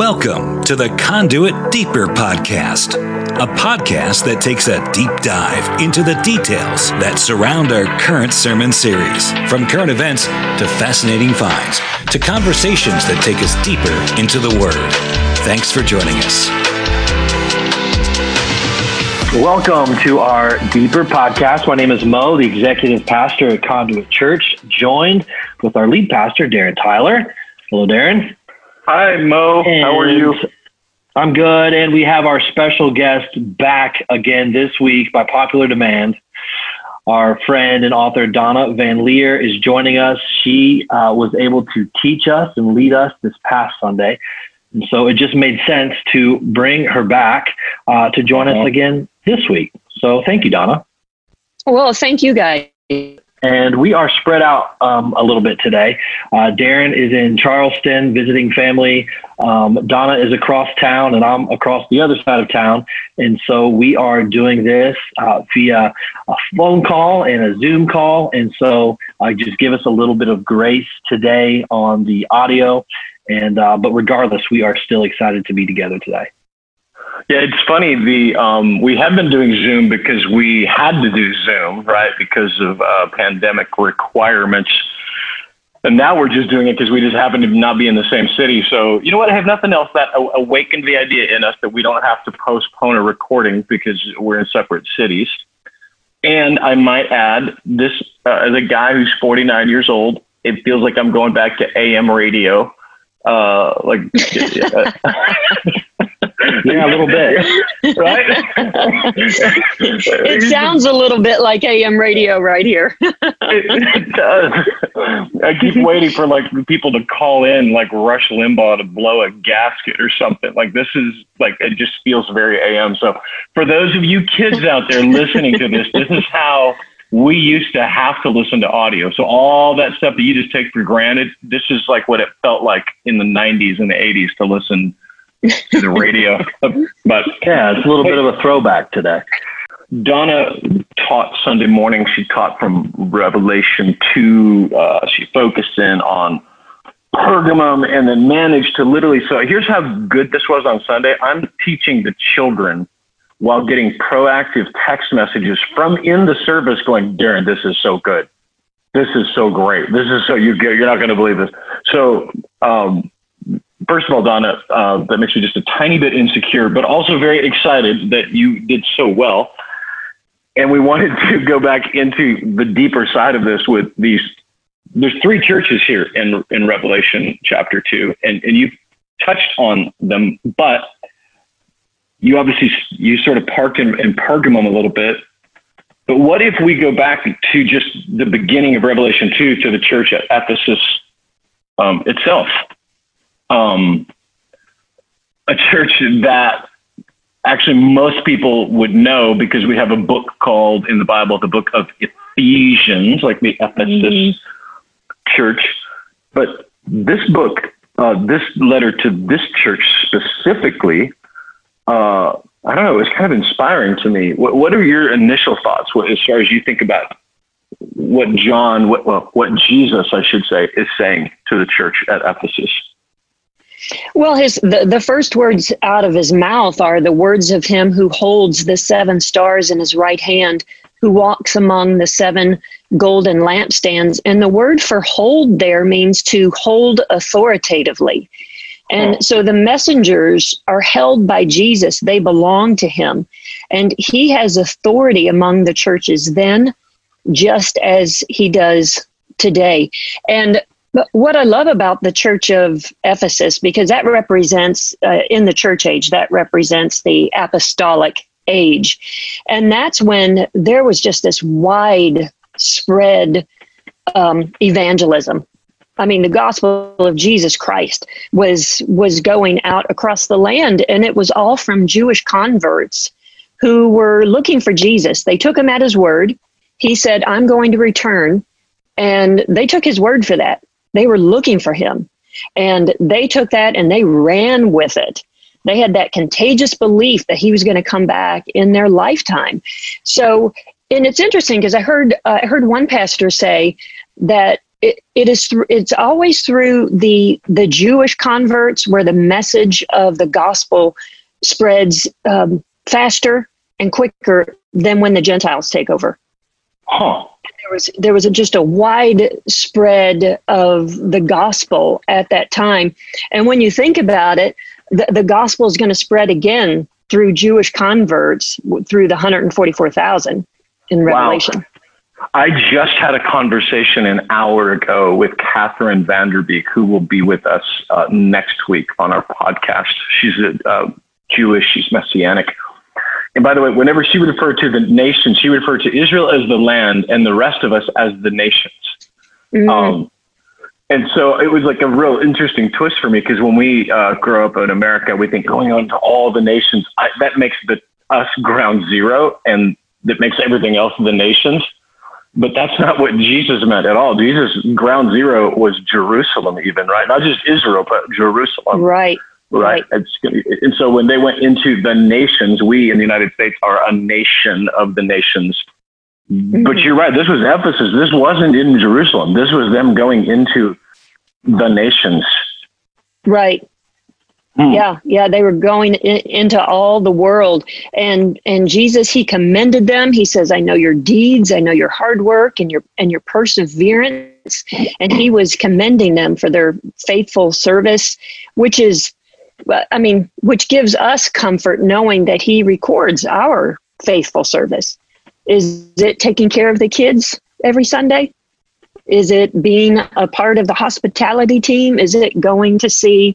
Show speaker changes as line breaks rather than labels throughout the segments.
Welcome to the Conduit Deeper Podcast, a podcast that takes a deep dive into the details that surround our current sermon series, from current events to fascinating finds to conversations that take us deeper into the Word. Thanks for joining us.
Welcome to our Deeper Podcast. My name is Mo, the executive pastor at Conduit Church, joined with our lead pastor, Darren Tyler. Hello, Darren.
Hi, Mo. And How are you?
I'm good. And we have our special guest back again this week by popular demand. Our friend and author Donna VanLiere is joining us. She uh, was able to teach us and lead us this past Sunday. And so it just made sense to bring her back uh, to join us again this week. So thank you, Donna.
Well, thank you guys
and we are spread out um, a little bit today. Uh, Darren is in Charleston visiting family. Um, Donna is across town, and I'm across the other side of town. And so we are doing this uh, via a phone call and a Zoom call. And so uh, just give us a little bit of grace today on the audio. And uh, but regardless, we are still excited to be together today.
Yeah, it's funny. The um, we have been doing Zoom because we had to do Zoom, right? Because of uh, pandemic requirements. And now we're just doing it because we just happen to not be in the same city. So, you know what? I have nothing else that awakened the idea in us that we don't have to postpone a recording because we're in separate cities. And I might add, this uh, as a guy who's 49 years old, it feels like I'm going back to AM radio. Uh, like,
yeah, a little bit, right?
it sounds a little bit like AM radio right here. it,
it, does. I keep waiting for like people to call in, like Rush Limbaugh to blow a gasket or something. Like this is like it just feels very AM. So for those of you kids out there listening to this, this is how we used to have to listen to audio. So all that stuff that you just take for granted, this is like what it felt like in the 90s and the 80s to listen to the radio. but
yeah, it's a little bit of a throwback today.
Donna taught Sunday morning. She taught from Revelation 2. Uh, she focused in on Pergamum and then managed to literally. So here's how good this was on Sunday. I'm teaching the children while getting proactive text messages from in the service going, Darren, this is so good. This is so great. This is so you get, you're not going to believe this. So um, first of all, Donna, uh, that makes me just a tiny bit insecure, but also very excited that you did so well. And we wanted to go back into the deeper side of this with these. There's three churches here in in Revelation chapter two, and and you touched on them, but you obviously you sort of parked in, in Pergamum a little bit. But what if we go back to just the beginning of Revelation two to the church at Ephesus um, itself? Um, a church that actually most people would know because we have a book called in the Bible, the book of Ephesians, like the Ephesus mm-hmm. church. But this book, uh, this letter to this church specifically, uh, I don't know, it's kind of inspiring to me. What, what are your initial thoughts what, as far as you think about what John, what, well, what Jesus, I should say, is saying to the church at Ephesus?
Well, his the, the first words out of his mouth are the words of him who holds the seven stars in his right hand, who walks among the seven golden lampstands. And the word for hold there means to hold authoritatively. And so the messengers are held by Jesus, they belong to him. And he has authority among the churches then, just as he does today. And but what I love about the Church of Ephesus, because that represents, uh, in the church age, that represents the apostolic age. And that's when there was just this wide spread um, evangelism. I mean, the gospel of Jesus Christ was was going out across the land, and it was all from Jewish converts who were looking for Jesus. They took him at his word. He said, "I'm going to return," and they took his word for that. They were looking for him. And they took that and they ran with it. They had that contagious belief that he was going to come back in their lifetime. So, and it's interesting because I heard uh, I heard one pastor say that it, it is th- it's always through the the Jewish converts where the message of the gospel spreads um, faster and quicker than when the Gentiles take over.
Huh.
There was there was a, just a wide spread of the gospel at that time, and when you think about it, the, the gospel is going to spread again through Jewish converts through the 144,000 in Revelation. Wow.
I just had a conversation an hour ago with Catherine Vanderbeek, who will be with us uh, next week on our podcast. She's a uh, Jewish, she's Messianic. And by the way, whenever she referred to the nation, she referred to Israel as the land and the rest of us as the nations. Mm-hmm. Um, and so it was like a real interesting twist for me because when we uh, grow up in America, we think going on to all the nations, I, that makes the us ground zero and that makes everything else the nations. But that's not what Jesus meant at all. Jesus ground zero was Jerusalem, even right, not just Israel, but Jerusalem.
Right.
Right. right. and so when they went into the nations, we in the United States are a nation of the nations. Mm-hmm. But you're right. This was Ephesus. This wasn't in Jerusalem. This was them going into the nations.
Right. Hmm. Yeah, yeah, they were going in, into all the world, and and Jesus he commended them. He says, "I know your deeds, I know your hard work, and your and your perseverance." And he was commending them for their faithful service, which is, I mean, which gives us comfort knowing that he records our faithful service. Is it taking care of the kids every Sunday? Is it being a part of the hospitality team? Is it going to see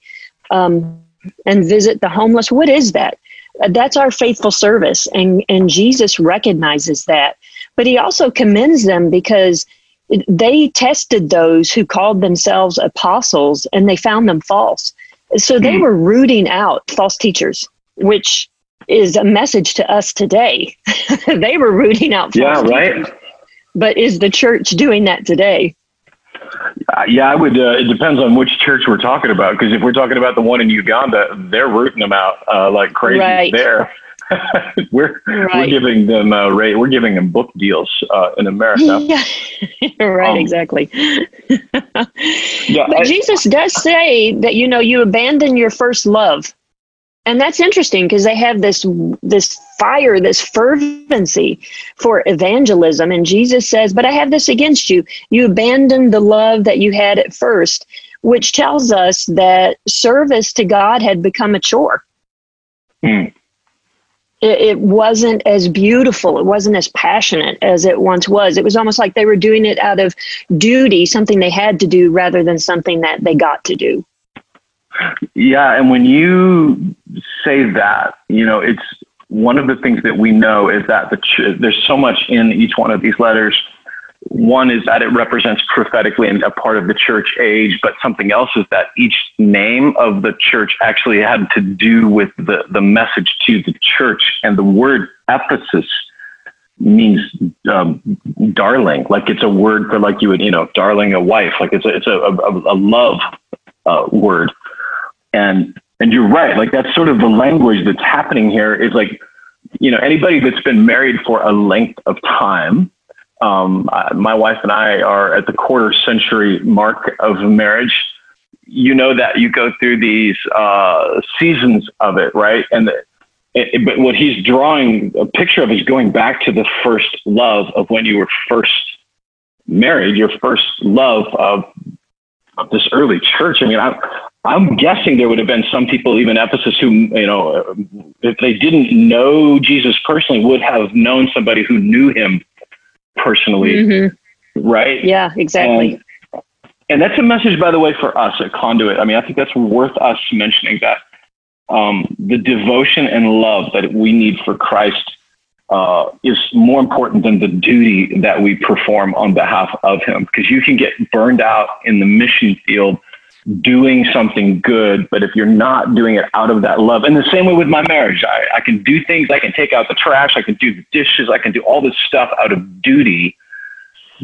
um, and visit the homeless? What is that? Uh, that's our faithful service, and and Jesus recognizes that. But he also commends them because they tested those who called themselves apostles, and they found them false. So they hmm. were rooting out false teachers, which is a message to us today. they were rooting out
false yeah, right. Teachers.
But is the church doing that today?
Uh, yeah, I would. Uh, it depends on which church we're talking about. Because if we're talking about the one in Uganda, they're rooting them out uh, like crazy right. there. we're right. we're giving them uh, rate. We're giving them book deals uh, in America.
Yeah, right. Um, exactly. yeah, but I, Jesus does say that you know you abandon your first love and that's interesting because they have this this fire this fervency for evangelism. And jesus says but i have this against you. You abandoned the love that you had at first which tells us that service to god had become a chore. Mm. it, it wasn't as beautiful it wasn't as passionate as it once was. It was almost like they were doing it out of duty something they had to do rather than something that they got to do.
Yeah, and when you say that, you know, it's one of the things that we know is that the ch- there's so much in each one of these letters. One is that it represents prophetically a part of the church age, but something else is that each name of the church actually had to do with the, the message to the church. And the word Ephesus means um, darling, like it's a word for like you would, you know, darling a wife, like it's a, it's a, a, a love uh, word. And and you're right, like that's sort of the language that's happening here is like, you know, anybody that's been married for a length of time. Um, my wife and I are at the quarter century mark of marriage. You know that you go through these uh, seasons of it, right? And the, it, but what he's drawing a picture of is going back to the first love of when you were first married, your first love of, of this early church. I mean, I, I'm guessing there would have been some people, even Ephesus, who, you know, if they didn't know Jesus personally, would have known somebody who knew him personally. Mm-hmm. Right?
Yeah, exactly.
And, and, that's a message, by the way, for us at Conduit. I mean, I think that's worth us mentioning that um, the devotion and love that we need for Christ uh, is more important than the duty that we perform on behalf of him. Because you can get burned out in the mission field doing something good, but if you're not doing it out of that love, and the same way with my marriage, I, I can do things, I can take out the trash, I can do the dishes, I can do all this stuff out of duty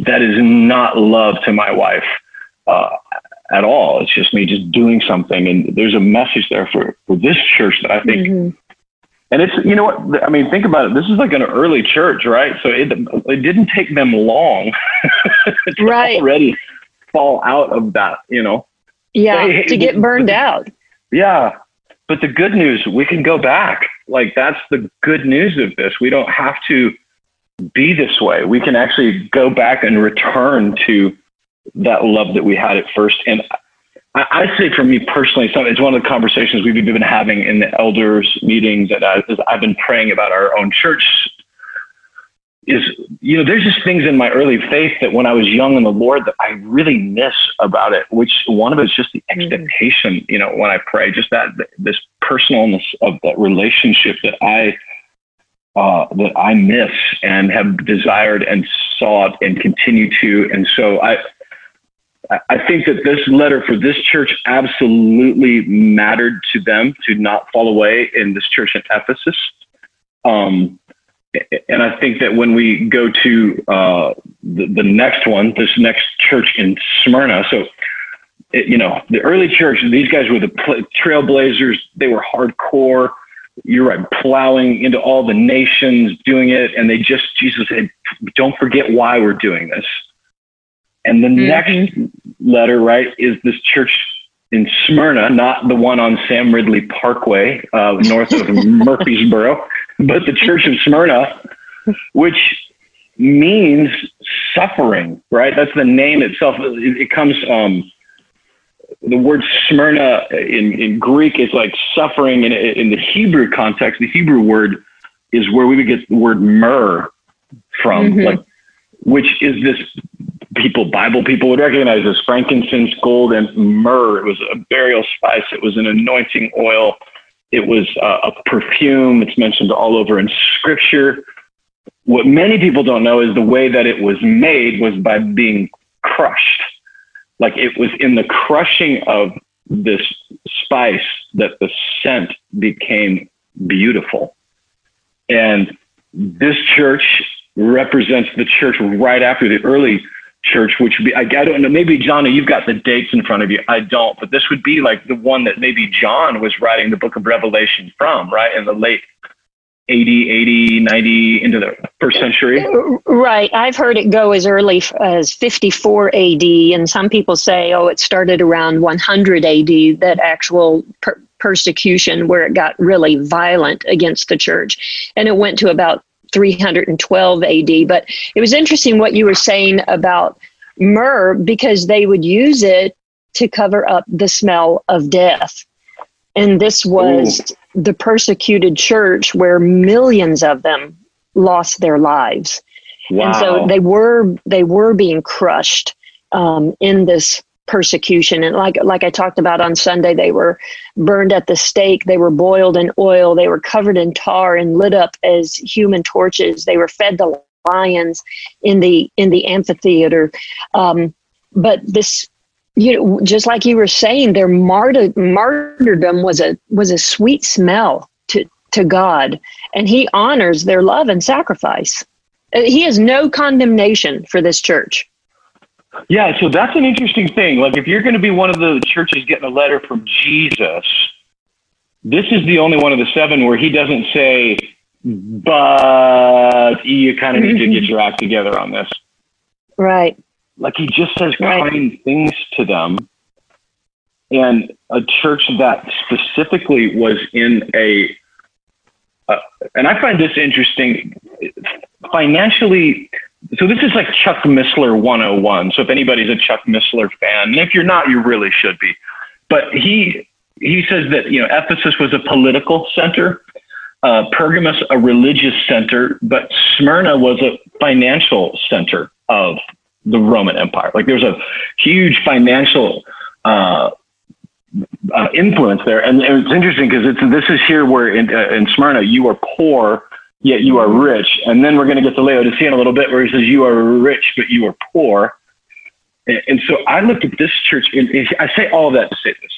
that is not love to my wife uh, at all. It's just me just doing something. And there's a message there for, for this church that I think. Mm-hmm. And it's, you know what, I mean, think about it. This is like an early church, right? So it, it didn't take them long
right.
already fall out of that, you know.
Yeah, they, to get burned out.
Yeah. But the good news, we can go back. Like that's the good news of this. We don't have to be this way. We can actually go back and return to that love that we had at first. And I, I say for me personally, it's one of the conversations we've been having in the elders meetings that I, I've been praying about our own church is, you know, there's just things in my early faith that when I was young in the Lord that I really miss about it, which one of it is just the mm-hmm. expectation, mm-hmm. you know, when I pray, just that, this personalness of that relationship that I, uh, that I miss and have desired and sought and continue to. And so I, I think that this letter for this church absolutely mattered to them to not fall away in this church in Ephesus. Um, and I think that when we go to uh, the, the next one, this next church in Smyrna, so it, you know the early church, these guys were the trailblazers. They were hardcore. You're right, plowing into all the nations, doing it, and they just Jesus said, "Don't forget why we're doing this." And the mm-hmm. next letter, right, is this church in Smyrna, not the one on Sam Ridley Parkway, uh, north of Murfreesboro, but the church of Smyrna, which means suffering, right? That's the name itself. It, it comes, um, the word Smyrna in, in Greek is like suffering. In, in the Hebrew context, the Hebrew word is where we would get the word myrrh from, mm-hmm. like, which is this people, Bible people would recognize this frankincense, gold, and myrrh. It was a burial spice. It was an anointing oil. It was uh, a perfume. It's mentioned all over in scripture. What many people don't know is the way that it was made was by being crushed. Like it was in the crushing of this spice that the scent became beautiful. And this church represents the church right after the early church, which would be, I, I don't know, maybe John, you've got the dates in front of you. I don't, but this would be like the one that maybe John was writing the book of Revelation from, right? In the late 80, 80, 90 into the first century.
Right. I've heard it go as early as 54 AD. And some people say, oh, it started around 100 AD, that actual per- persecution where it got really violent against the church. And it went to about 312 AD. But it was interesting what you were saying about myrrh because they would use it to cover up the smell of death. And this was Ooh. the persecuted church where millions of them lost their lives. Wow. And so they were they were being crushed um, in this persecution. And like like I talked about on Sunday, they were burned at the stake, they were boiled in oil, they were covered in tar and lit up as human torches. They were fed the lions in the in the amphitheater. Um, but this you know just like you were saying their martyr, martyrdom was a was a sweet smell to to god and he honors their love and sacrifice uh, he has no condemnation for this church
yeah, so that's an interesting thing. Like, if you're going to be one of the churches getting a letter from Jesus, this is the only one of the seven where he doesn't say, but you kind of need to get your act together on this.
Right.
Like, he just says right. kind things to them. And a church that specifically was in a, uh, and I find this interesting, financially, so this is like Chuck Missler 101. So if anybody's a Chuck Missler fan, and if you're not, you really should be. But he he says that you know Ephesus was a political center, uh, Pergamus a religious center, but Smyrna was a financial center of the Roman Empire. Like there's a huge financial uh, uh, influence there, and it's interesting because it's this is here where in, uh, in Smyrna you are poor yet you are rich. And then we're going to get to Laodicea in a little bit where he says, you are rich, but you are poor. And, and so I looked at this church, and, I say all that to say this.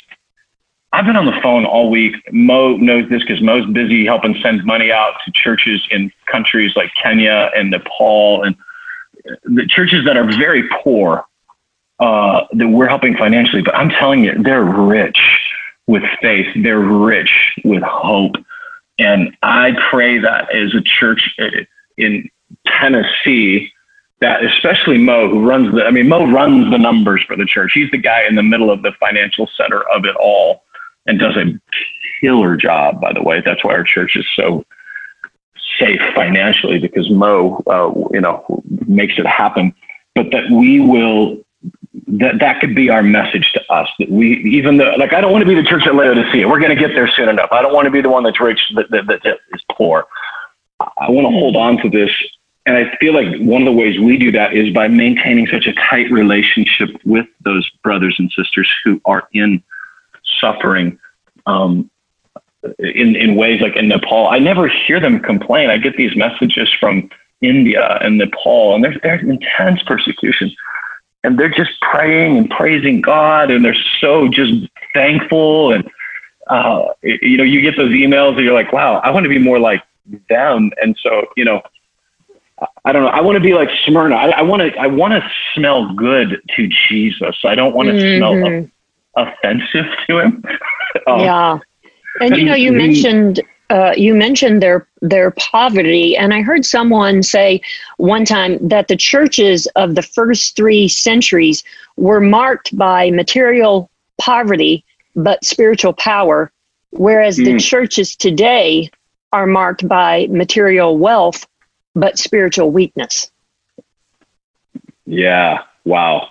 I've been on the phone all week. Mo knows this because Mo's busy helping send money out to churches in countries like Kenya and Nepal and the churches that are very poor uh, that we're helping financially. But I'm telling you, they're rich with faith. They're rich with hope. And I pray that as a church in Tennessee, that especially Mo, who runs the, I mean, Mo runs the numbers for the church. He's the guy in the middle of the financial center of it all and does a killer job, by the way. That's why our church is so safe financially because Mo, uh, you know, makes it happen. But that we will, that that could be our message to us. That we, even though, like, I don't want to be the church at Laodicea. We're going to get there soon enough. I don't want to be the one that's rich that, that, that is poor. I want to hold on to this. And I feel like one of the ways we do that is by maintaining such a tight relationship with those brothers and sisters who are in suffering um, in, in ways like in Nepal. I never hear them complain. I get these messages from India and Nepal, and there's, there's intense persecution. And they're just praying and praising God, and they're so just thankful. And, uh, you know, you get those emails and you're like, wow, I want to be more like them. And so, you know, I don't know. I want to be like Smyrna. I, I want to. I want to smell good to Jesus. I don't want to mm-hmm. smell offensive to him.
um, yeah, and you know, you mentioned uh, you mentioned their their poverty, and I heard someone say one time that the churches of the first three centuries were marked by material poverty but spiritual power, whereas mm. the churches today are marked by material wealth but spiritual weakness.
Yeah. Wow.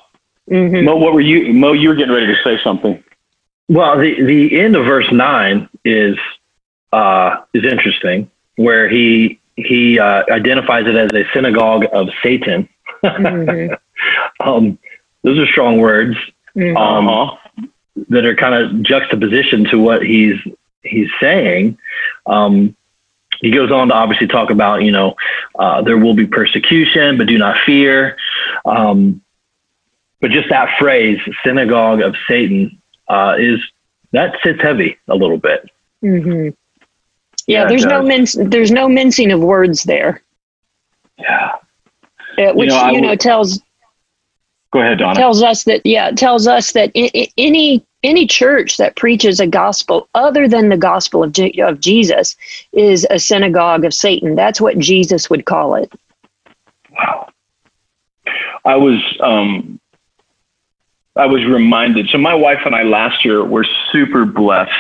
Mm-hmm. Mo, what were you? Mo, you were getting ready to say something.
Well, the the end of verse nine is uh, is interesting, where he he uh, identifies it as a synagogue of Satan. Mm-hmm. um, those are strong words mm-hmm. um, uh-huh. that are kind of juxtaposition to what he's he's saying. Um, he goes on to obviously talk about, you know, uh, there will be persecution, but do not fear. Um, but just that phrase, synagogue of Satan, uh, is that sits heavy a little bit.
Mm-hmm. Yeah, yeah, there's no mince, there's no mincing of words there.
Yeah,
uh, which you know, you know tells.
Go ahead, Donna.
Tells us that yeah, tells us that I- I- any any church that preaches a gospel other than the gospel of, G- of Jesus is a synagogue of Satan. That's what Jesus would call it.
Wow. I was um, I was reminded. So my wife and I last year were super blessed.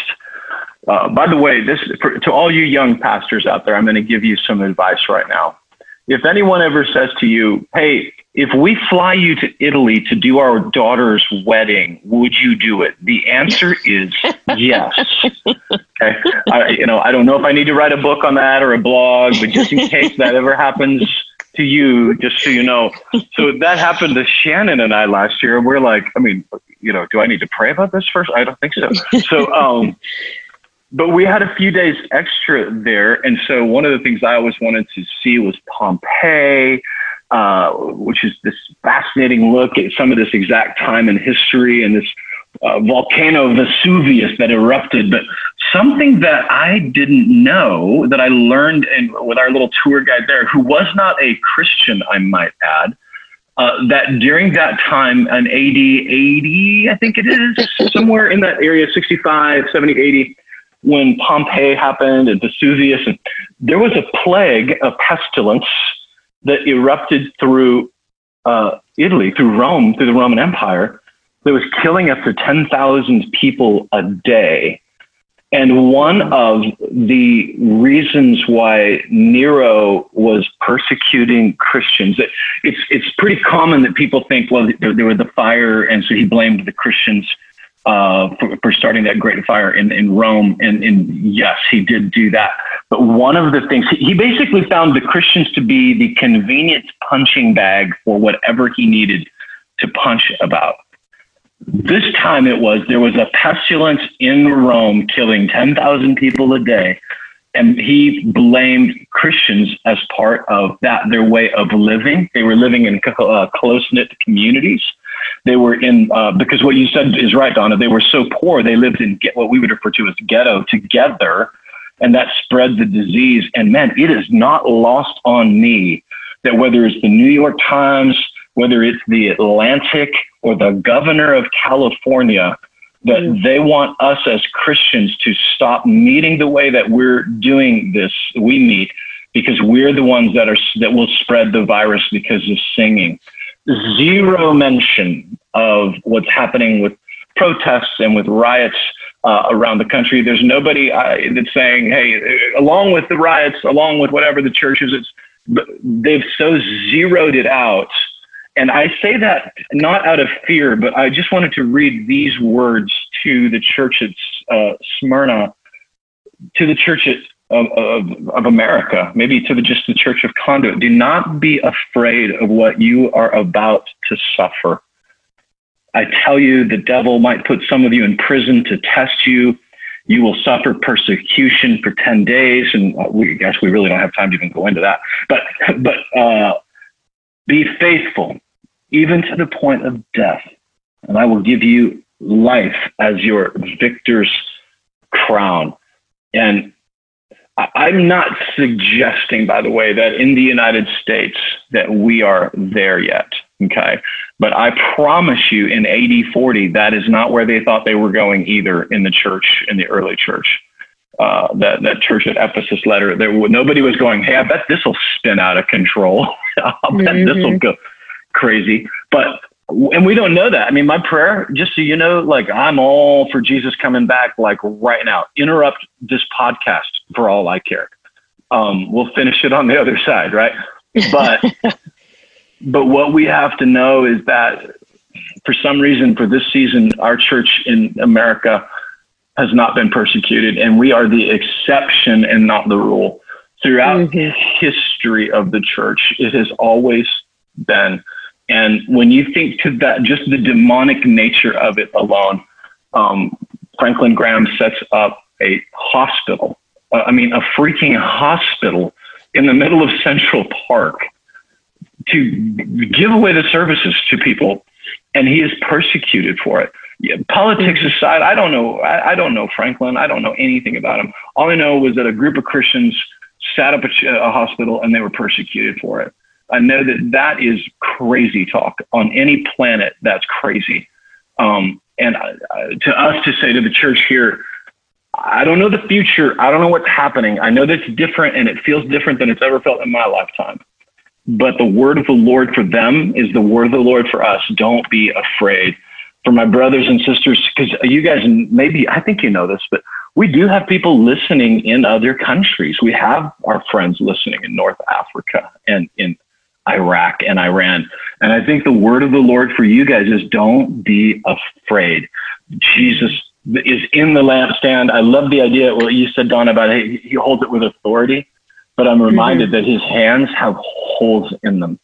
Uh, by the way, this for, to all you young pastors out there, I'm going to give you some advice right now. If anyone ever says to you, "Hey, if we fly you to Italy to do our daughter's wedding, would you do it?" The answer is yes. Okay, I, you know, I don't know if I need to write a book on that or a blog, but just in case that ever happens to you, just so you know. So that happened to Shannon and I last year. We're like, I mean, you know, do I need to pray about this first? I don't think so. So, um, but we had a few days extra there. And so one of the things I always wanted to see was Pompeii, uh, which is this fascinating look at some of this exact time in history and this uh, volcano Vesuvius that erupted. But something that I didn't know that I learned in, with our little tour guide there, who was not a Christian, I might add, uh, that during that time, an AD 80, I think it is, somewhere in that area, 65, 70, 80, when Pompeii happened and Vesuvius, and there was a plague, a pestilence that erupted through uh, Italy, through Rome, through the Roman Empire, that was killing up to 10,000 people a day. And one of the reasons why Nero was persecuting Christians, it, it's, it's pretty common that people think, well, there, there was the fire, and so he blamed the Christians uh, for, for, starting that great fire in, in Rome. And, and, yes, he did do that. But one of the things, he basically found the Christians to be the convenient punching bag for whatever he needed to punch about. This time it was, there was a pestilence in Rome killing 10,000 people a day. And he blamed Christians as part of that, their way of living. They were living in uh, close knit communities they were in uh, because what you said is right, Donna. They were so poor they lived in get what we would refer to as ghetto together, and that spread the disease. And man, it is not lost on me that whether it's the New York Times, whether it's the Atlantic, or the governor of California, that mm. they want us as Christians to stop meeting the way that we're doing this. We meet because we're the ones that are that will spread the virus because of singing. Zero mention of what's happening with protests and with riots uh, around the country. There's nobody uh, that's saying, "Hey, along with the riots, along with whatever the churches," it's they've so zeroed it out. And I say that not out of fear, but I just wanted to read these words to the church at uh, Smyrna, to the church at, of, of, America, maybe to the, just the church of Conduit. Do not be afraid of what you are about to suffer. I tell you, the devil might put some of you in prison to test you. You will suffer persecution for 10 days. And we guess we really don't have time to even go into that. But, but, uh, be faithful, even to the point of death, and I will give you life as your victor's crown. And I'm not suggesting, by the way, that in the United States that we are there yet. Okay. But I promise you in AD 40, that is not where they thought they were going either in the church, in the early church. Uh, that, that church at Ephesus letter, there, nobody was going, Hey, I bet this will spin out of control. I bet mm-hmm. this will go crazy. But and we don't know that. I mean, my prayer, just so you know, like I'm all for Jesus coming back, like right now. Interrupt this podcast for all I care. Um, we'll finish it on the other side, right? But but what we have to know is that for some reason, for this season, our church in America has not been persecuted, and we are the exception and not the rule. Throughout mm-hmm. history of the church, it has always been and when you think to that, just the demonic nature of it alone, um, Franklin Graham sets up a hospital. Uh, I mean, a freaking hospital in the middle of Central Park to give away the services to people, and he is persecuted for it. Yeah, politics mm-hmm. aside, I don't know. I, I, don't know Franklin. I don't know anything about him. All I know was that a group of Christians sat up a, a hospital and they were persecuted for it. I know that that is crazy talk on any planet. That's crazy. Um, and uh, to us to say to the church here, I don't know the future. I don't know what's happening. I know that's different and it feels different than it's ever felt in my lifetime. But the word of the Lord for them is the word of the Lord for us. Don't be afraid. For my brothers and sisters, because you guys maybe, I think you know this, but we do have people listening in other countries. We have our friends listening in North Africa and in Iraq and Iran. And I think the word of the Lord for you guys is don't be afraid. Jesus is in the lampstand. I love the idea, what you said, Don, about hey, he holds it with authority, but I'm reminded mm-hmm. that his hands have holes in them,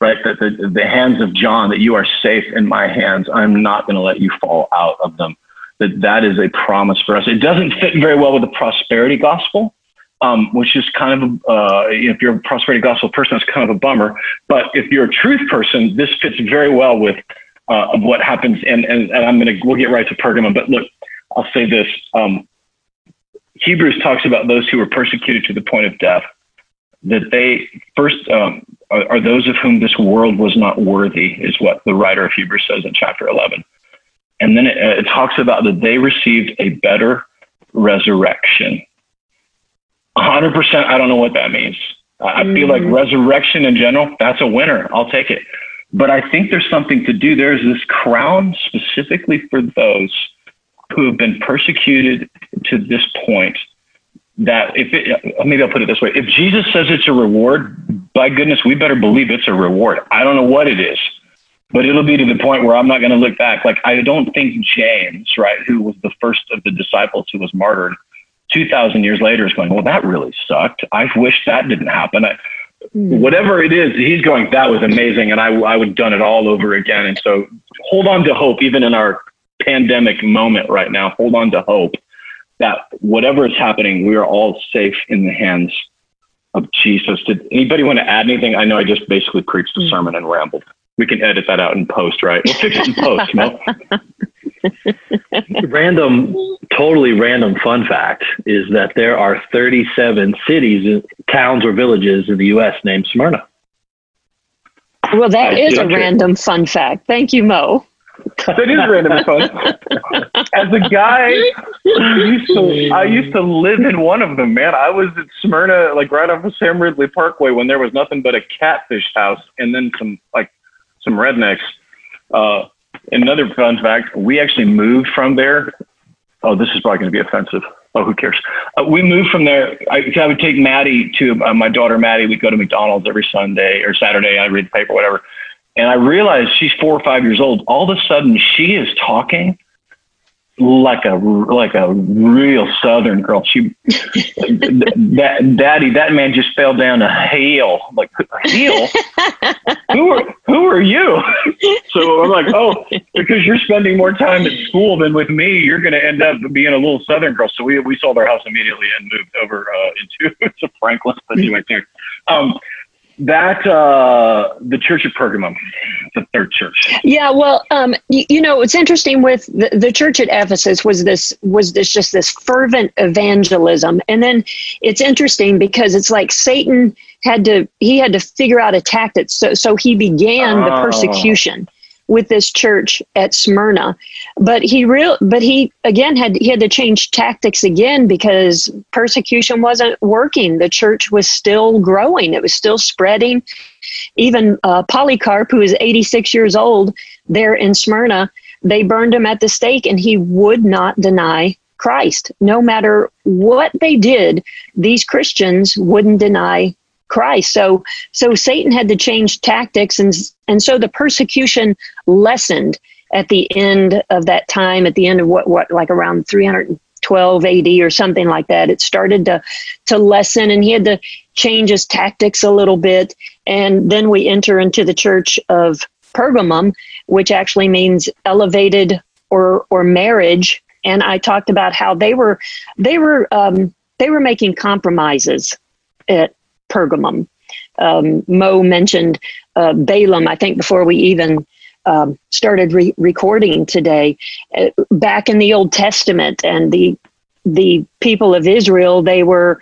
right? That the, the hands of John, that you are safe in my hands. I'm not going to let you fall out of them. That that is a promise for us. It doesn't fit very well with the prosperity gospel um, which is kind of, uh, if you're a prosperity gospel person, that's kind of a bummer. But if you're a truth person, this fits very well with uh, what happens. And, and, and I'm going to, we'll get right to Pergamum. But look, I'll say this. Um, Hebrews talks about those who were persecuted to the point of death, that they first um, are, are those of whom this world was not worthy, is what the writer of Hebrews says in chapter 11. And then it, it talks about that they received a better resurrection 100%. I don't know what that means. I feel like mm. resurrection in general, that's a winner. I'll take it. But I think there's something to do. There's this crown specifically for those who have been persecuted to this point that if it, maybe I'll put it this way. If Jesus says it's a reward, by goodness, we better believe it's a reward. I don't know what it is, but it'll be to the point where I'm not going to look back. Like I don't think James, right, who was the first of the disciples who was martyred, 2,000 years later is going, well, that really sucked. I wish that didn't happen. I, mm. Whatever it is, he's going, that was amazing. And I, I would have done it all over again. And so hold on to hope, even in our pandemic moment right now, hold on to hope that whatever is happening, we are all safe in the hands of Jesus. Did anybody want to add anything? I know I just basically preached a hmm. sermon and rambled. We can edit that out in post, right? We'll fix it in post, Mel.
random, totally random fun fact is that there are 37 cities, towns, or villages in the U.S. named Smyrna.
Well, that is a random fun fact. Thank you, Mo.
that is random and fun. As a guy who used to, I used to live in one of them, man. I was at Smyrna, like right off of Sam Ridley Parkway, when there was nothing but a catfish house and then some like some rednecks. Uh, another fun fact: we actually moved from there. Oh, this is probably going to be offensive. Oh, who cares? Uh, we moved from there. I, I would take Maddie to uh, my daughter Maddie. We'd go to McDonald's every Sunday or Saturday. I read the paper, whatever. And I realized she's four or five years old. All of a sudden, she is talking like a like a real Southern girl. She, that daddy, that man just fell down a hill. I'm like a hill. who are who are you? so I'm like, oh, because you're spending more time at school than with me, you're going to end up being a little Southern girl. So we we sold our house immediately and moved over uh, into to Franklin. But anyway, there. Um, that uh, the Church of Pergamum, the third church.
Yeah, well, um, you, you, know, it's interesting with the, the church at Ephesus was this was this just this fervent evangelism, and then it's interesting because it's like Satan had to he had to figure out a tactic, so so he began oh. the persecution with this church at Smyrna. But he real but he again had he had to change tactics again because persecution wasn't working. The church was still growing. It was still spreading. Even uh, Polycarp, who is 86 years old, there in Smyrna, they burned him at the stake, and he would not deny Christ. No matter what they did, these Christians wouldn't deny Christ. So so Satan had to change tactics and and so the persecution lessened at the end of that time at the end of what what like around 312 AD or something like that. It started to to lessen and he had to change his tactics a little bit. And then we enter into the church of Pergamum which actually means elevated or or marriage. And I talked about how they were they were um, they were making compromises at Pergamum. Um, Mo mentioned uh, Balaam, I think, before we even um, started re- recording today. Uh, back in the Old Testament, and the the people of Israel, they were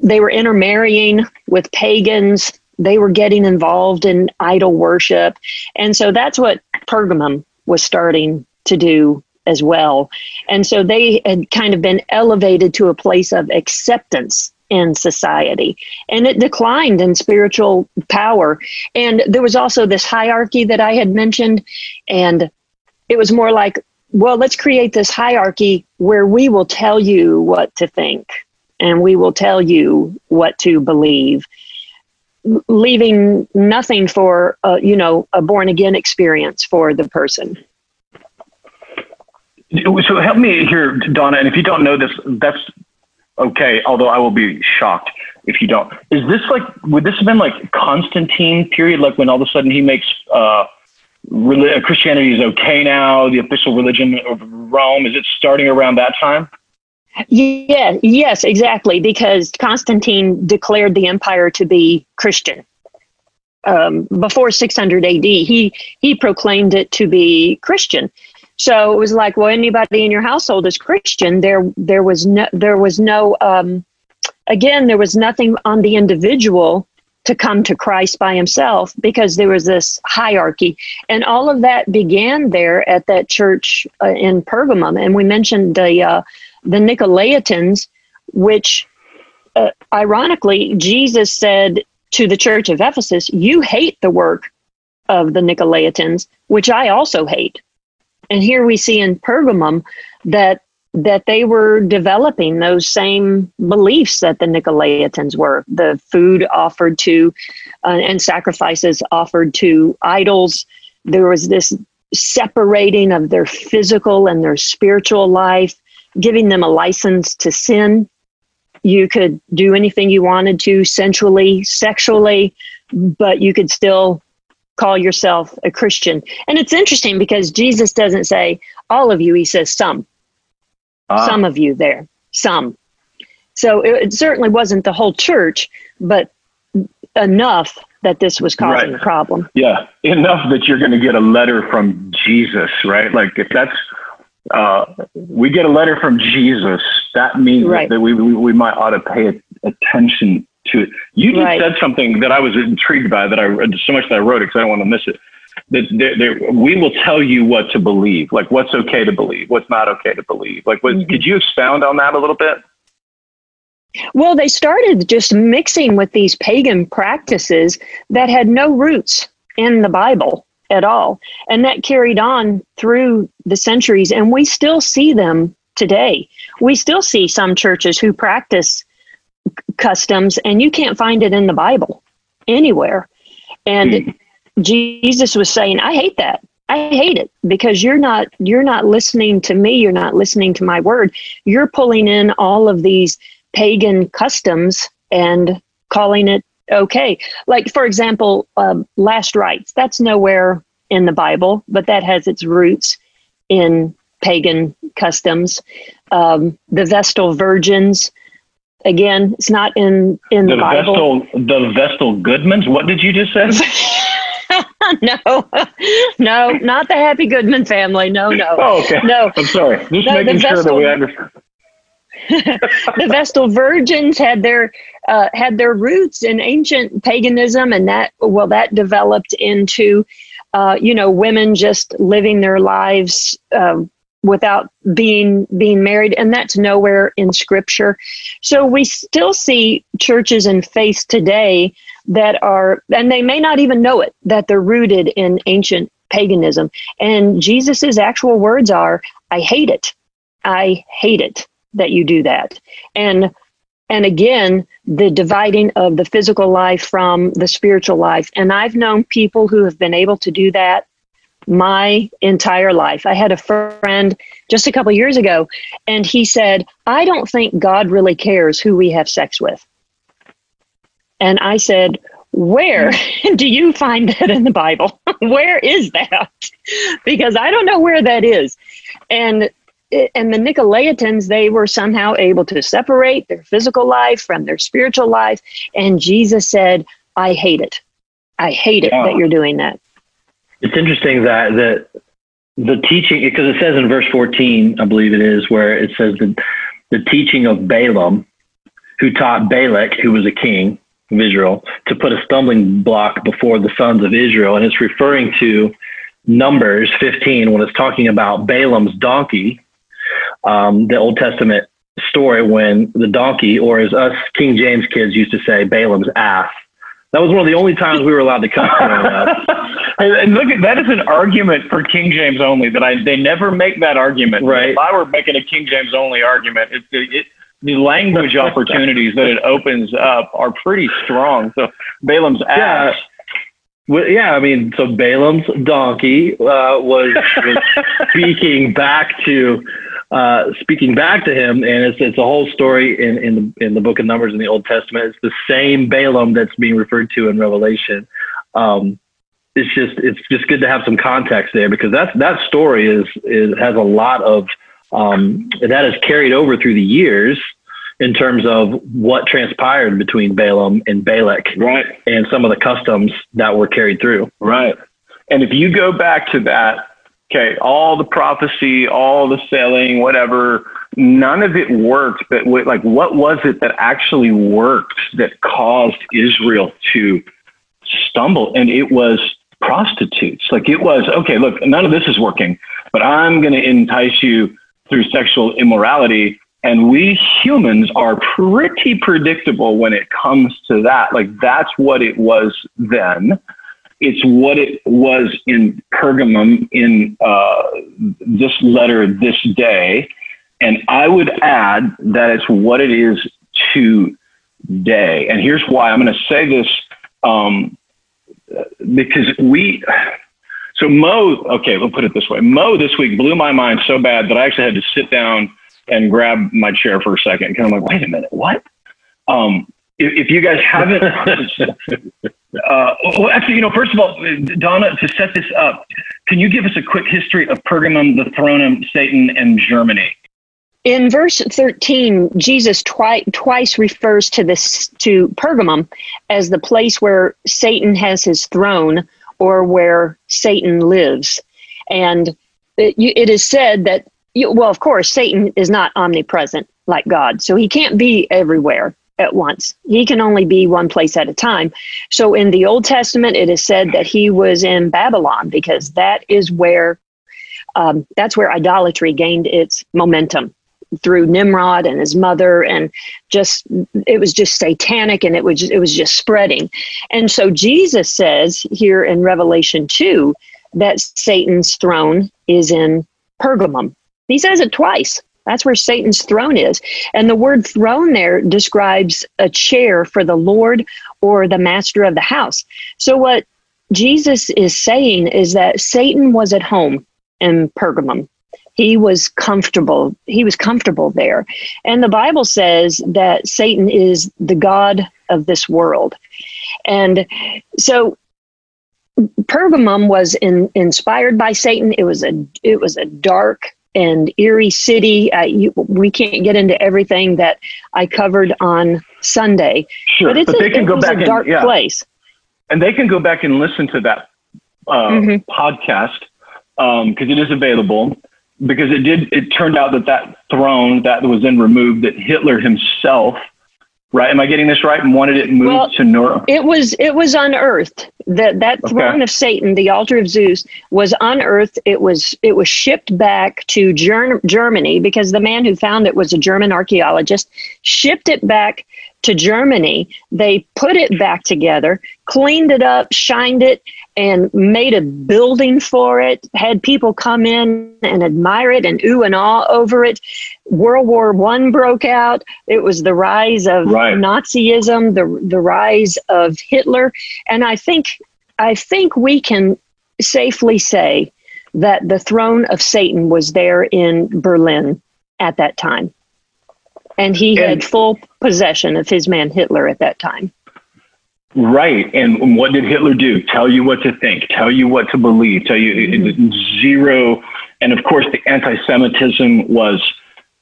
they were intermarrying with pagans. They were getting involved in idol worship, and so that's what Pergamum was starting to do as well. And so they had kind of been elevated to a place of acceptance in society. And it declined in spiritual power. And there was also this hierarchy that i had mentioned. And it was more like well let's create this hierarchy where we will tell you what to think and we will tell you what to believe leaving nothing for uh, you know a born again experience for the person.
So help me here donna and if you don't know this that's okay, although I will be shocked if you don't. Is this like, would this have been like Constantine period, like when all of a sudden he makes uh, Christianity is okay now, the official religion of Rome? Is it starting around that time?
Yeah, yes, exactly, because Constantine declared the empire to be Christian. Um, before 600 AD, he he proclaimed it to be Christian, so it was like, well, anybody in your household is Christian. There, there was no, there was no, um, again, there was nothing on the individual to come to Christ by himself because there was this hierarchy. And all of that began there at that church uh, in Pergamum. And we mentioned the, uh, the Nicolaitans, which uh, ironically, Jesus said to the church of Ephesus, You hate the work of the Nicolaitans, which I also hate. And here we see in Pergamum that that they were developing those same beliefs that the Nicolaitans were. The food offered to uh, and sacrifices offered to idols. There was this separating of their physical and their spiritual life, giving them a license to sin. You could do anything you wanted to sensually, sexually, but you could still call yourself a Christian. And it's interesting because Jesus doesn't say all of you, he says some. Ah. Some of you there, some. So it, it, certainly wasn't the whole church, but enough that this was causing right. a problem.
Yeah, enough that you're going to get a letter from Jesus, right? Like if that's uh, we get a letter from Jesus, that means right. that we, we, we might ought to pay attention to it. You just right. said something that I was intrigued by that I read so much that I wrote it because I don't want to miss it. that we will tell you what to believe, like what's okay to believe, what's not okay to believe. Like, what, mm-hmm. could you expound on that a little bit?
Well, they started just mixing with these pagan practices that had no roots in the Bible at all. And that carried on through the centuries, and we still see them today. We still see some churches who practice customs, and you can't find it in the Bible anywhere. And mm. Jesus was saying, I hate that. I hate it because you're not you're not listening to me, you're not listening to my word. You're pulling in all of these pagan customs and calling it okay. Like, for example, um, last rites, that's nowhere in the Bible, but that has its roots in pagan customs. Um, the Vestal Virgins, again, it's not in, in the, the Bible.
Vestal, the Vestal Goodmans, what did you just say?
no, no, not the Happy Goodman family. No, no.
Oh, okay. No, I'm sorry. Just no, making sure that we understand.
the Vestal Virgins had their uh, had their roots in ancient paganism, and that well, that developed into uh, you know women just living their lives uh, without being being married, and that's nowhere in Scripture. So we still see churches and faiths today that are, and they may not even know it, that they're rooted in ancient paganism. And Jesus's actual words are, "I hate it. I hate it." that you do that. And and again, the dividing of the physical life from the spiritual life. And I've known people who have been able to do that my entire life. I had a friend just a couple years ago, and he said, I don't think God really cares who we have sex with. And I said, Where do you find that in the Bible? where is that? because I don't know where that is. And and the Nicolaitans, they were somehow able to separate their physical life from their spiritual life. And Jesus said, I hate it. I hate it yeah. that you're doing that.
It's interesting that, that the teaching, because it says in verse 14, I believe it is, where it says that the teaching of Balaam, who taught Balak, who was a king of Israel, to put a stumbling block before the sons of Israel. And it's referring to Numbers 15 when it's talking about Balaam's donkey um, the Old Testament story when the donkey, or as us King James kids used to say, Balaam's ass. That was one of the only times we were allowed to cuss.
and look, at, that is an argument for King James only. That I they never make that argument.
Right.
If I were making a King James only argument, it, it, it the language opportunities that it opens up are pretty strong. So Balaam's ass.
Yeah. Well, yeah, I mean, so Balaam's donkey uh, was, was speaking back to uh, speaking back to him, and it's it's a whole story in in the in the book of Numbers in the Old Testament. It's the same Balaam that's being referred to in Revelation. Um, it's just it's just good to have some context there because that that story is is has a lot of um, that has carried over through the years in terms of what transpired between Balaam and Balak,
right,
and some of the customs that were carried through,
right. And if you go back to that okay, all the prophecy, all the selling, whatever, none of it worked. But like, what was it that actually worked that caused Israel to stumble? And it was prostitutes. Like it was, okay, look, none of this is working, but I'm going to entice you through sexual immorality. And we humans are pretty predictable when it comes to that. Like that's what it was then. It's what it was in Pergamum in uh, this letter this day. And I would add that it's what it is today. And here's why I'm going to say this um, because we, so Mo, okay, we'll put it this way. Mo this week blew my mind so bad that I actually had to sit down and grab my chair for a second. Kind of like, wait a minute, what? Um, if, if you guys haven't, well, actually, you know, first of all, Donna, to set this up, can you give us a quick history of Pergamum, the throne of Satan, and Germany?
In verse 13, Jesus twi- twice refers to this to Pergamum as the place where Satan has his throne or where Satan lives. And it, it is said that, well, of course, Satan is not omnipresent like God, so he can't be everywhere at once. He can only be one place at a time. So in the Old Testament, it is said that he was in Babylon because that is where um, that's where idolatry gained its momentum through Nimrod and his mother, and just it was just satanic, and it was just, it was just spreading. And so Jesus says here in Revelation two that Satan's throne is in Pergamum. He says it twice. That's where Satan's throne is. And the word throne there describes a chair for the Lord or the master of the house. So, what Jesus is saying is that Satan was at home in Pergamum. He was comfortable. He was comfortable there. And the Bible says that Satan is the God of this world. And so Pergamum was in, inspired by Satan. It was a it was a dark and eerie City. Uh, you, we can't get into everything that I covered on Sunday,
sure,
but it's
but
a,
can go back
a dark
and, yeah.
place.
And they can go back and listen to that uh, mm-hmm. podcast because um, it is available. Because it did, it turned out that that throne that was then removed, that Hitler himself right? Am I getting this right? And wanted it moved well, to North.
It was it was unearthed. That that okay. throne of Satan, the altar of Zeus, was unearthed. It was it was shipped back to Ger- Germany because the man who found it was a German archaeologist. Shipped it back to Germany. They put it back together, cleaned it up, shined it, and made a building for it. Had people come in and admire it and ooh and ah over it. World War One broke out. It was the rise of right. Nazism, the the rise of Hitler, and I think I think we can safely say that the throne of Satan was there in Berlin at that time and he and, had full possession of his man Hitler at that time.
Right. And what did Hitler do? Tell you what to think, tell you what to believe, tell you mm-hmm. zero. And of course, the anti Semitism was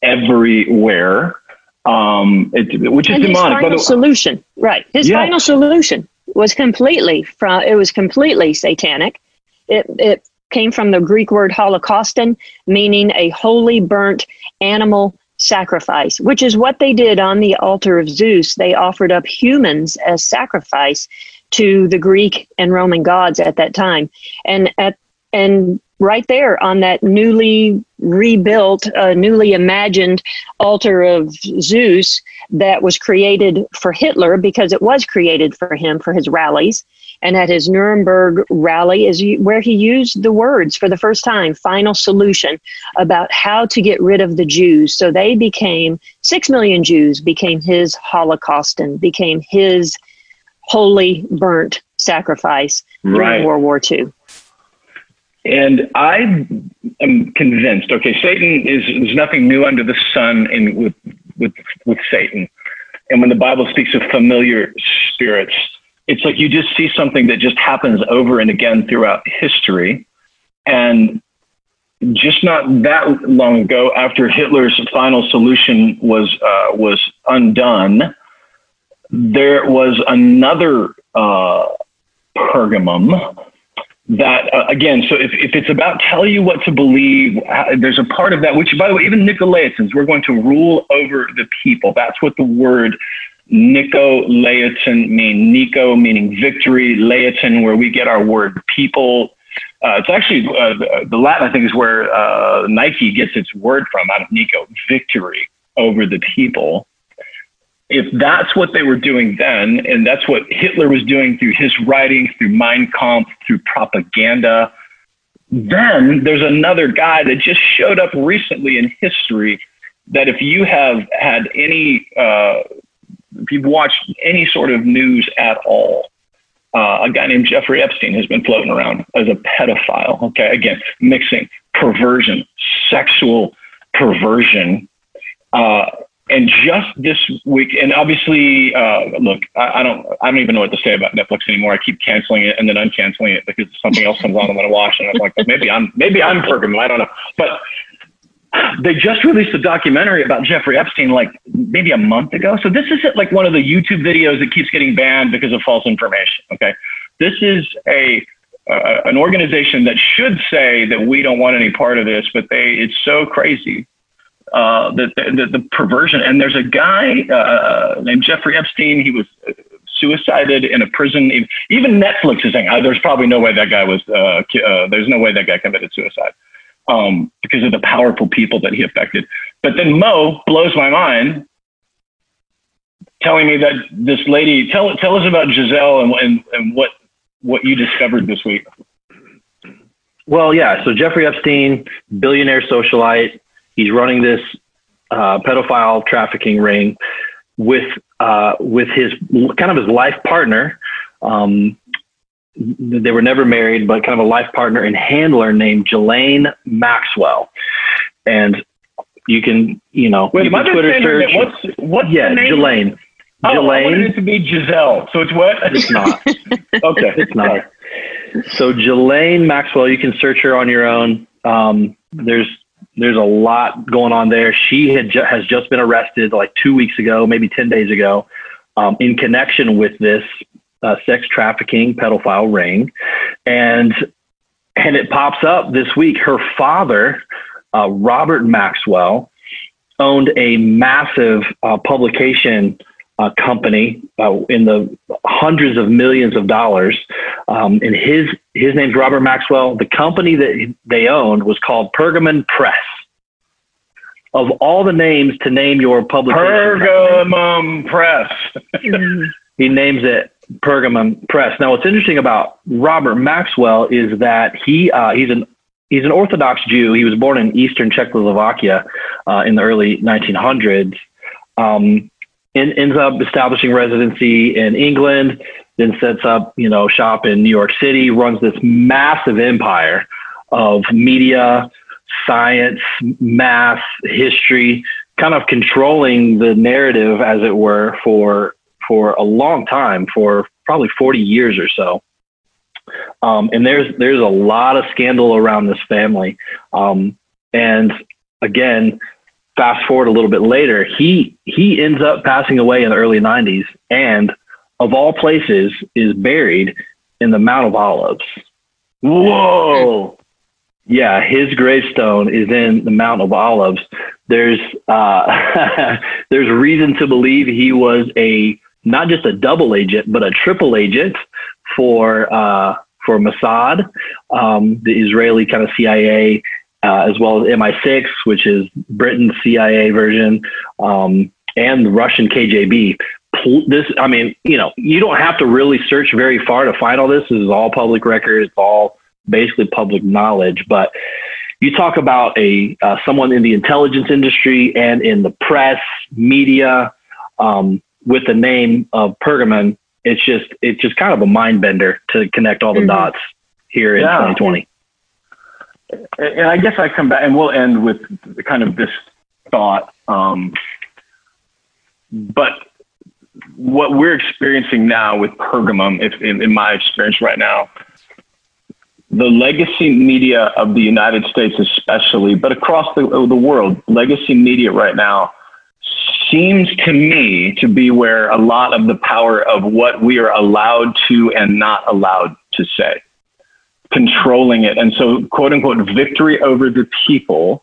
everywhere, um, it, which is
and
demonic.
His final solution, right. His yes. final solution was completely from, it was completely satanic. It, it came from the Greek word holocauston, meaning a wholly burnt animal sacrifice, which is what they did on the altar of Zeus. They offered up humans as sacrifice to the Greek and Roman gods at that time. And at and right there on that newly rebuilt, uh, newly imagined altar of Zeus that was created for Hitler because it was created for him for his rallies. And at his Nuremberg rally is where he used the words for the first time, final solution, about how to get rid of the Jews. So they became, six million Jews became his Holocaust and became his holy burnt sacrifice during right. World War II.
And I am convinced. Okay, Satan is there's nothing new under the sun in with with with Satan. And when the Bible speaks of familiar spirits, it's like you just see something that just happens over and again throughout history. And just not that long ago, after Hitler's final solution was uh, was undone, there was another uh, Pergamum that uh, again so if, if it's about tell you what to believe uh, there's a part of that which by the way even nicolaitans we're going to rule over the people that's what the word Nicolaitan mean Nico meaning victory, Laitan where we get our word people. Uh, it's actually uh, the Latin, I think, is where uh, Nike gets its word from out of Nico, victory over the people. If that's what they were doing then, and that's what Hitler was doing through his writing, through Mein Kampf, through propaganda, then there's another guy that just showed up recently in history that if you have had any uh, if you've watched any sort of news at all, uh, a guy named Jeffrey Epstein has been floating around as a pedophile. Okay, again, mixing perversion, sexual perversion. Uh, and just this week, and obviously, uh, look, I, I, don't, I don't even know what to say about Netflix anymore. I keep canceling it and then uncanceling it because something else comes on and then to watch, and I'm like, maybe I'm, maybe I'm Pergamum. I don't know, but they just released a documentary about Jeffrey Epstein like maybe a month ago. So this isn't like one of the YouTube videos that keeps getting banned because of false information. Okay. This is a, uh, an organization that should say that we don't want any part of this, but they, it's so crazy uh, the, the, the perversion. And there's a guy uh, named Jeffrey Epstein. He was suicided in a prison. Even Netflix is saying, oh, "There's probably no way that guy was. Uh, uh, there's no way that guy committed suicide." Um, because of the powerful people that he affected. But then Mo blows my mind telling me that this lady tell tell us about Giselle and, and, and what what you discovered this week.
Well, yeah. So Jeffrey Epstein, billionaire socialite, he's running this uh, pedophile trafficking ring with uh, with his kind of his life partner. Um, they were never married, but kind of a life partner and handler named Ghislaine Maxwell. And you can, you know,
Wait,
you can
Twitter search. What's, what's
yeah, Ghislaine.
Oh, Ghislaine. I wanted it to be Giselle. So it's what?
It's not.
okay.
It's not. So Ghislaine Maxwell, you can search her on your own. Um, there's there's a lot going on there. She had ju- has just been arrested like two weeks ago, maybe ten days ago, um, in connection with this uh, sex trafficking pedophile ring, and and it pops up this week. Her father, uh, Robert Maxwell, owned a massive uh, publication uh, company uh, in the hundreds of millions of dollars. Um, and his his name's Robert Maxwell. The company that they owned was called Pergamon Press. Of all the names to name your publication,
Pergamon Press.
he names it Pergamon Press. Now, what's interesting about Robert Maxwell is that he uh, he's an he's an Orthodox Jew. He was born in Eastern Czechoslovakia uh, in the early 1900s. Um, ends up establishing residency in England, then sets up, you know, shop in New York City, runs this massive empire of media, science, math, history, kind of controlling the narrative, as it were, for for a long time, for probably 40 years or so. Um, and there's there's a lot of scandal around this family. Um, and again, fast forward a little bit later, he he ends up passing away in the early 90s, and of all places, is buried in the Mount of Olives.
Whoa!
Yeah, his gravestone is in the Mount of Olives. There's uh, there's reason to believe he was a not just a double agent, but a triple agent for uh, for Mossad, um, the Israeli kind of CIA uh, as well as MI6, which is Britain's CIA version, um, and the Russian KGB. This, I mean, you know, you don't have to really search very far to find all this. This is all public record. It's all basically public knowledge. But you talk about a uh, someone in the intelligence industry and in the press, media, um, with the name of Pergamon. It's just it's just kind of a mind bender to connect all the mm-hmm. dots here in yeah. 2020
and I guess I come back, and we'll end with kind of this thought. Um, but what we're experiencing now with Pergamum, if in, in, my experience right now, the legacy media of the United States, especially, but across the, the world, legacy media right now seems to me to be where a lot of the power of what we are allowed to and not allowed to say controlling it. And so, quote unquote, victory over the people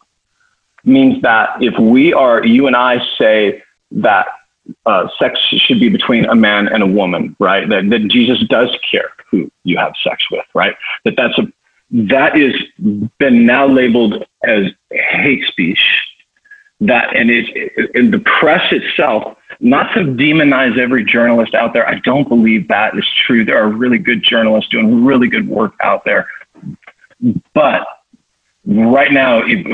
means that if we are, you and I say that uh, sex should be between a man and a woman, right? That, that Jesus does care who you have sex with, right? That that's a that is been now labeled as hate speech. That and it in the press itself not to demonize every journalist out there. I don't believe that is true. There are really good journalists doing really good work out there. But right now, it,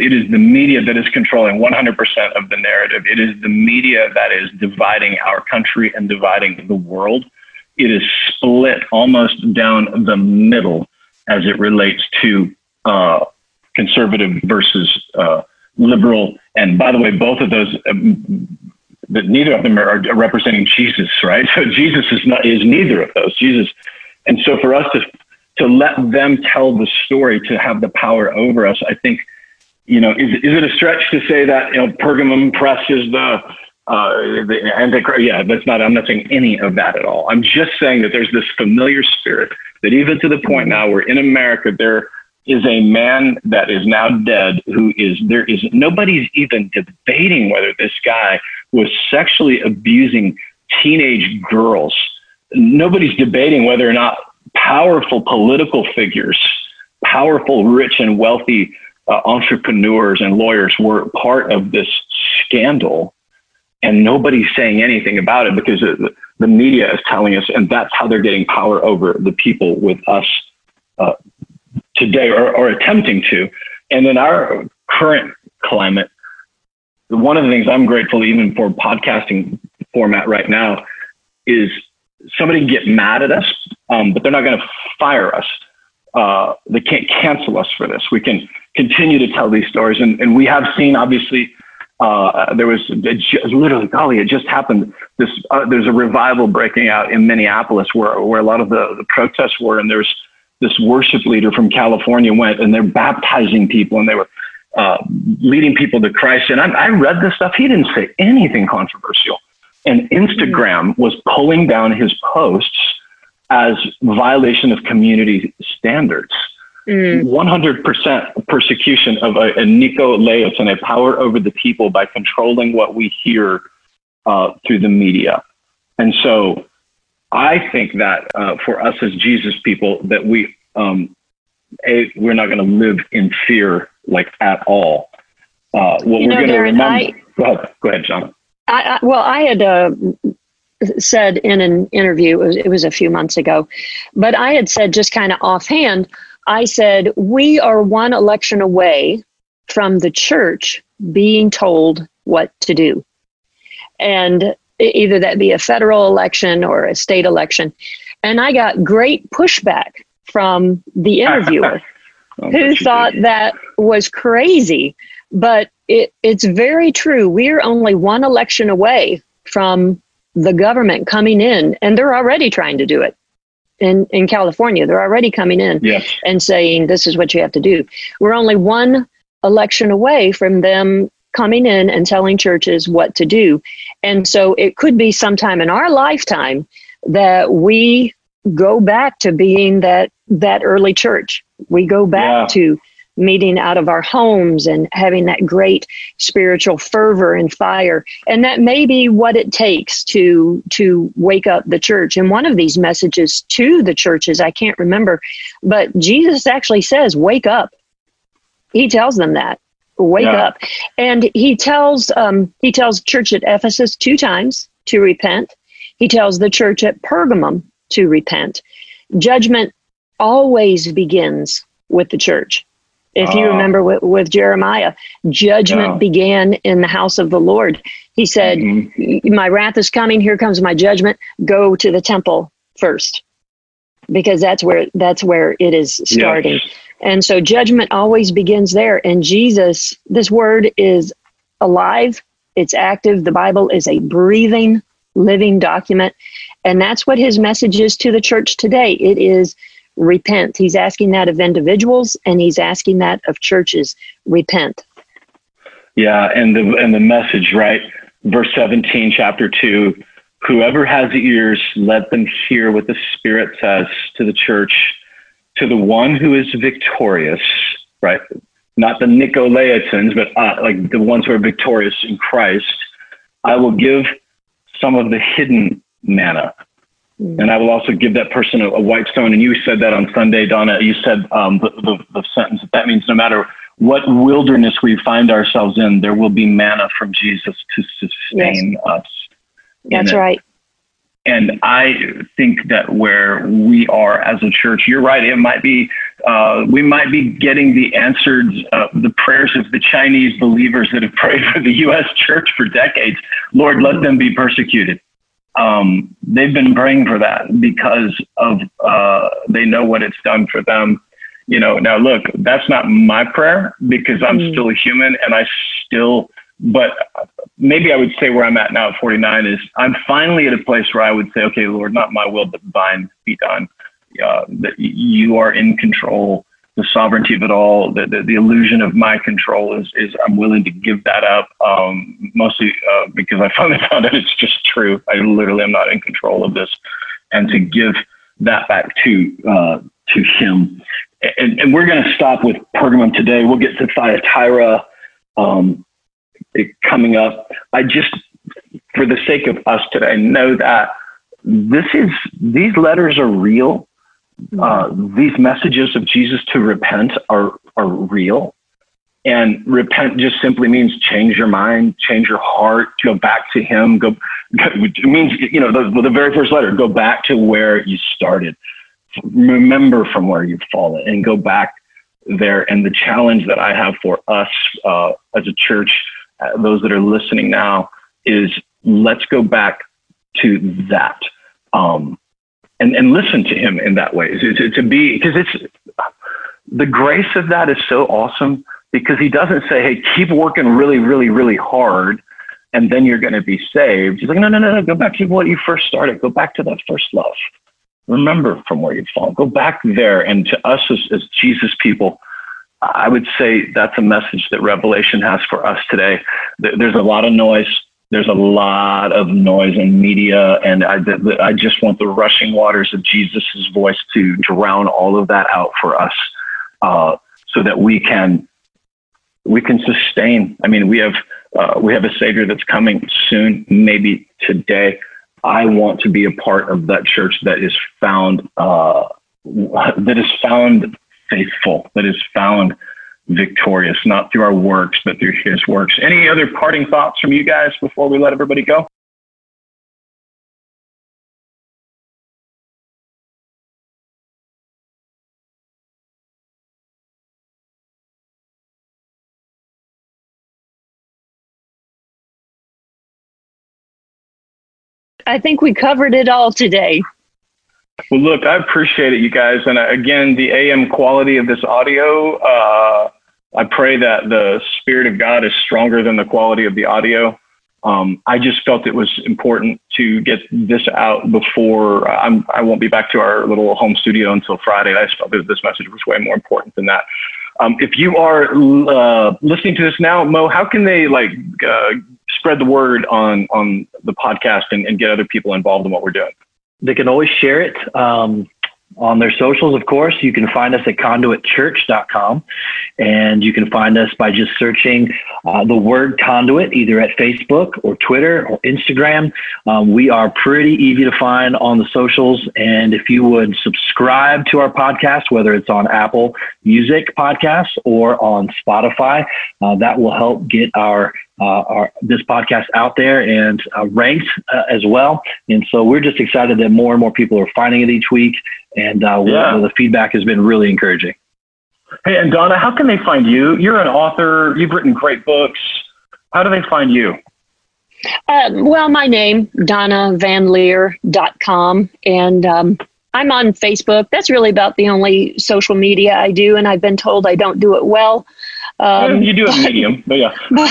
it is the media that is controlling 100% of the narrative. It is the media that is dividing our country and dividing the world. It is split almost down the middle as it relates to uh, conservative versus uh, liberal. And by the way, both of those um, that neither of them are, representing Jesus, right? So Jesus is not is neither of those. Jesus, and so for us to to let them tell the story, to have the power over us, I think, you know, is is it a stretch to say that you know Pergamum Press is the uh, the antichrist? Yeah, that's not. I'm not saying any of that at all. I'm just saying that there's this familiar spirit that even to the point now where in America there is a man that is now dead who is there is nobody's even debating whether this guy was sexually abusing teenage girls. Nobody's debating whether or not powerful political figures, powerful, rich, and wealthy uh, entrepreneurs and lawyers were part of this scandal. And nobody's saying anything about it because the, the media is telling us, and that's how they're getting power over the people with us uh, today or, or attempting to. And in our current climate, one of the things I'm grateful even for podcasting format right now is somebody can get mad at us, um, but they're not going to fire us. Uh, they can't cancel us for this. We can continue to tell these stories, and, and we have seen obviously. Uh, there was literally, golly, it just happened. This uh, there's a revival breaking out in Minneapolis where where a lot of the, the protests were, and there's this worship leader from California went, and they're baptizing people, and they were uh, leading people to Christ. And I, I read this stuff. He didn't say anything controversial and Instagram was pulling down his posts as violation of community standards. Mm. 100% persecution of a, a Nico Laos and a power over the people by controlling what we hear uh, through the media. And so I think that uh, for us as Jesus people, that we, um, a, we're not going to live in fear like at all. Uh, what you we're going to remember. I, go ahead, go ahead, John.
I, I, well, I had uh, said in an interview, it was, it was a few months ago, but I had said just kind of offhand, I said, we are one election away from the church being told what to do. And either that be a federal election or a state election. And I got great pushback from the interviewer who thought did. that was crazy. But it, it's very true. We're only one election away from the government coming in, and they're already trying to do it. In, in California, they're already coming in
yes.
and saying, this is what you have to do. We're only one election away from them coming in and telling churches what to do. And so it could be sometime in our lifetime that we go back to being that that early church. We go back yeah. to meeting out of our homes and having that great spiritual fervor and fire and that may be what it takes to to wake up the church and one of these messages to the churches i can't remember but jesus actually says wake up he tells them that wake yeah. up and he tells um, he tells church at ephesus two times to repent he tells the church at pergamum to repent judgment always begins with the church if you uh, remember with, with, Jeremiah, judgment yeah. began in the house of the Lord. He said, mm-hmm. My wrath is coming, here comes my judgment. Go to the temple first. Because that's where that's where it is starting. Yes. And so judgment always begins there. And Jesus, this word is alive, it's active. The Bible is a breathing, living document. And that's what his message is to the church today. It is repent. He's asking that of individuals and he's asking that of churches repent.
Yeah, and the and the message, right? Verse 17, chapter 2, whoever has ears, let them hear what the Spirit says to the church, to the one who is victorious, right? Not the Nicolaitans, but uh, like the ones who are victorious in Christ. I will give some of the hidden manna Mm. And I will also give that person a, a, white stone. And you said that on Sunday, Donna. You said um, the, the, the sentence that means no matter what wilderness we find ourselves in, there will be manna from Jesus to sustain yes. us.
That's right.
And I think that where we are as a church, you're right. It might be, uh, we might be getting the answered, uh, the prayers of the Chinese believers that have prayed for the U.S. church for decades. Lord, let them be persecuted um, they've been praying for that because of uh, they know what it's done for them. You know, now look, that's not my prayer because I'm mm. still a human and I still, but maybe I would say where I'm at now at 49 is I'm finally at a place where I would say, okay, Lord, not my will, but thine be done. Uh, that you are in control the sovereignty of it all, the, the, the, illusion of my control is, is I'm willing to give that up, um, mostly uh, because I finally found out it's just true. I literally am not in control of this, and to give that back to uh, to him. and, and we're going to stop with Pergamum today. We'll get to Thyatira um, coming up. I just, for the sake of us today, know that this is these letters are real. Uh, these messages of Jesus to repent are are real, and repent just simply means change your mind, change your heart, go back to Him. Go, it means you know the, the very first letter. Go back to where you started remember from where you've fallen and go back there. And the challenge that I have for us uh, as a church, uh, those that are listening now, is let's go back to that um, and and listen to Him in that way. To, to, to be because it's the grace of that is so awesome because He doesn't say, "Hey, keep working really, really, really hard." And then you're going to be saved. He's like, no, no, no, no. Go back to what you first started. Go back to that first love remember from where you've fallen. Go back there. And to us as, as Jesus people, I would say that's a message that Revelation has for us today. There's a lot of noise. There's a lot of noise in media, and I, I just want the rushing waters of Jesus' voice to drown all of that out for us, uh, so that we can we can sustain. I mean, we have uh, we have a Savior that's coming soon, maybe today. I want to be a part of that church that is found uh, that is found faithful, that is found victorious, not through our works, but through His works. Any other parting thoughts from you guys before we let everybody go?
I think we covered it all today.
Well, look, I appreciate it, you guys. And uh, again, the AM quality of this audio, uh, I pray that the Spirit of God is stronger than the quality of the audio. Um, I just felt it was important to get this out before uh, I'm, I won't be back to our little home studio until Friday. I just felt that this message was way more important than that. Um, if you are uh, listening to this now, Mo, how can they like uh, spread the word on on the podcast and, and, get other people involved in what we're doing?
They can always share it. Um, on their socials, of course. You can find us at conduitchurch.com, and you can find us by just searching uh, the word conduit either at Facebook or Twitter or Instagram. Um, we are pretty easy to find on the socials, and if you would subscribe to our podcast, whether it's on Apple Music podcasts or on Spotify, uh, that will help get our our, this podcast out there and uh, ranked uh, as well. And so we're just excited that more and more people are finding it each week. And uh, yeah. the feedback has been really encouraging.
Hey, and Donna, how can they find you? You're an author, you've written great books. How do they find you?
Um, well, my name, donnavanliere.com. And um, I'm on Facebook. That's really about the only social media I do. And I've been told I don't do it well.
Um, you do a medium, but yeah.
but,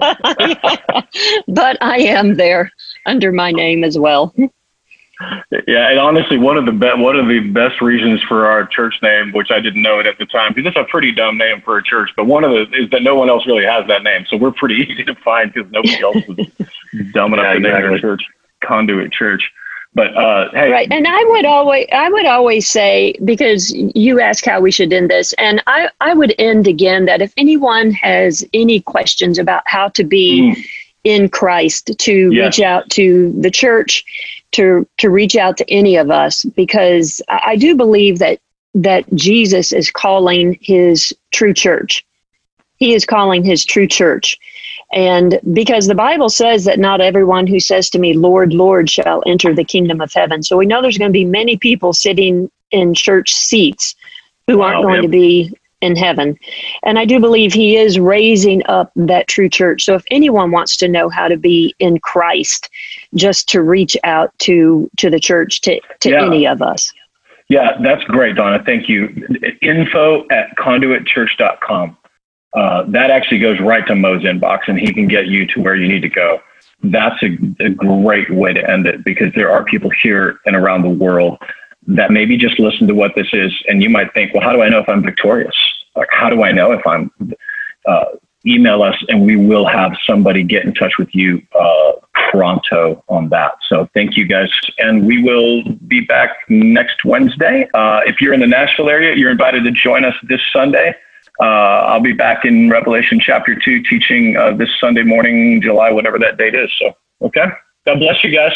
I, but I am there under my name as well.
Yeah, and honestly, one of the be- one of the best reasons for our church name, which I didn't know it at the time, because it's a pretty dumb name for a church, but one of the is that no one else really has that name, so we're pretty easy to find because nobody else is dumb enough yeah, to name exactly. their church Conduit Church. But uh, hey,
right, and I would always, I would always say because you ask how we should end this, and I, I would end again that if anyone has any questions about how to be mm. in Christ, to reach out to the church, to to reach out to any of us, because I, I do believe that that Jesus is calling His true church. He is calling His true church, and because the Bible says that not everyone who says to me, Lord, Lord, shall enter the kingdom of heaven. So we know there's going to be many people sitting in church seats who aren't going to be in heaven. And I do believe he is raising up that true church. So if anyone wants to know how to be in Christ, just to reach out to to the church, to, to yeah. any of us.
Yeah, that's great, Donna. Thank you. Info at conduitchurch.com uh, that actually goes right to Mo's inbox and he can get you to where you need to go. That's a, a great way to end it because there are people here and around the world that maybe just listen to what this is and you might think, well, how do I know if I'm victorious? Like, how do I know if I'm uh, email us and we will have somebody get in touch with you uh, pronto on that. So thank you guys. And we will be back next Wednesday. Uh, if you're in the Nashville area, you're invited to join us this Sunday. Uh, I'll be back in Revelation chapter 2 teaching uh, this Sunday morning, July, whatever that date is. So, okay. God bless you guys.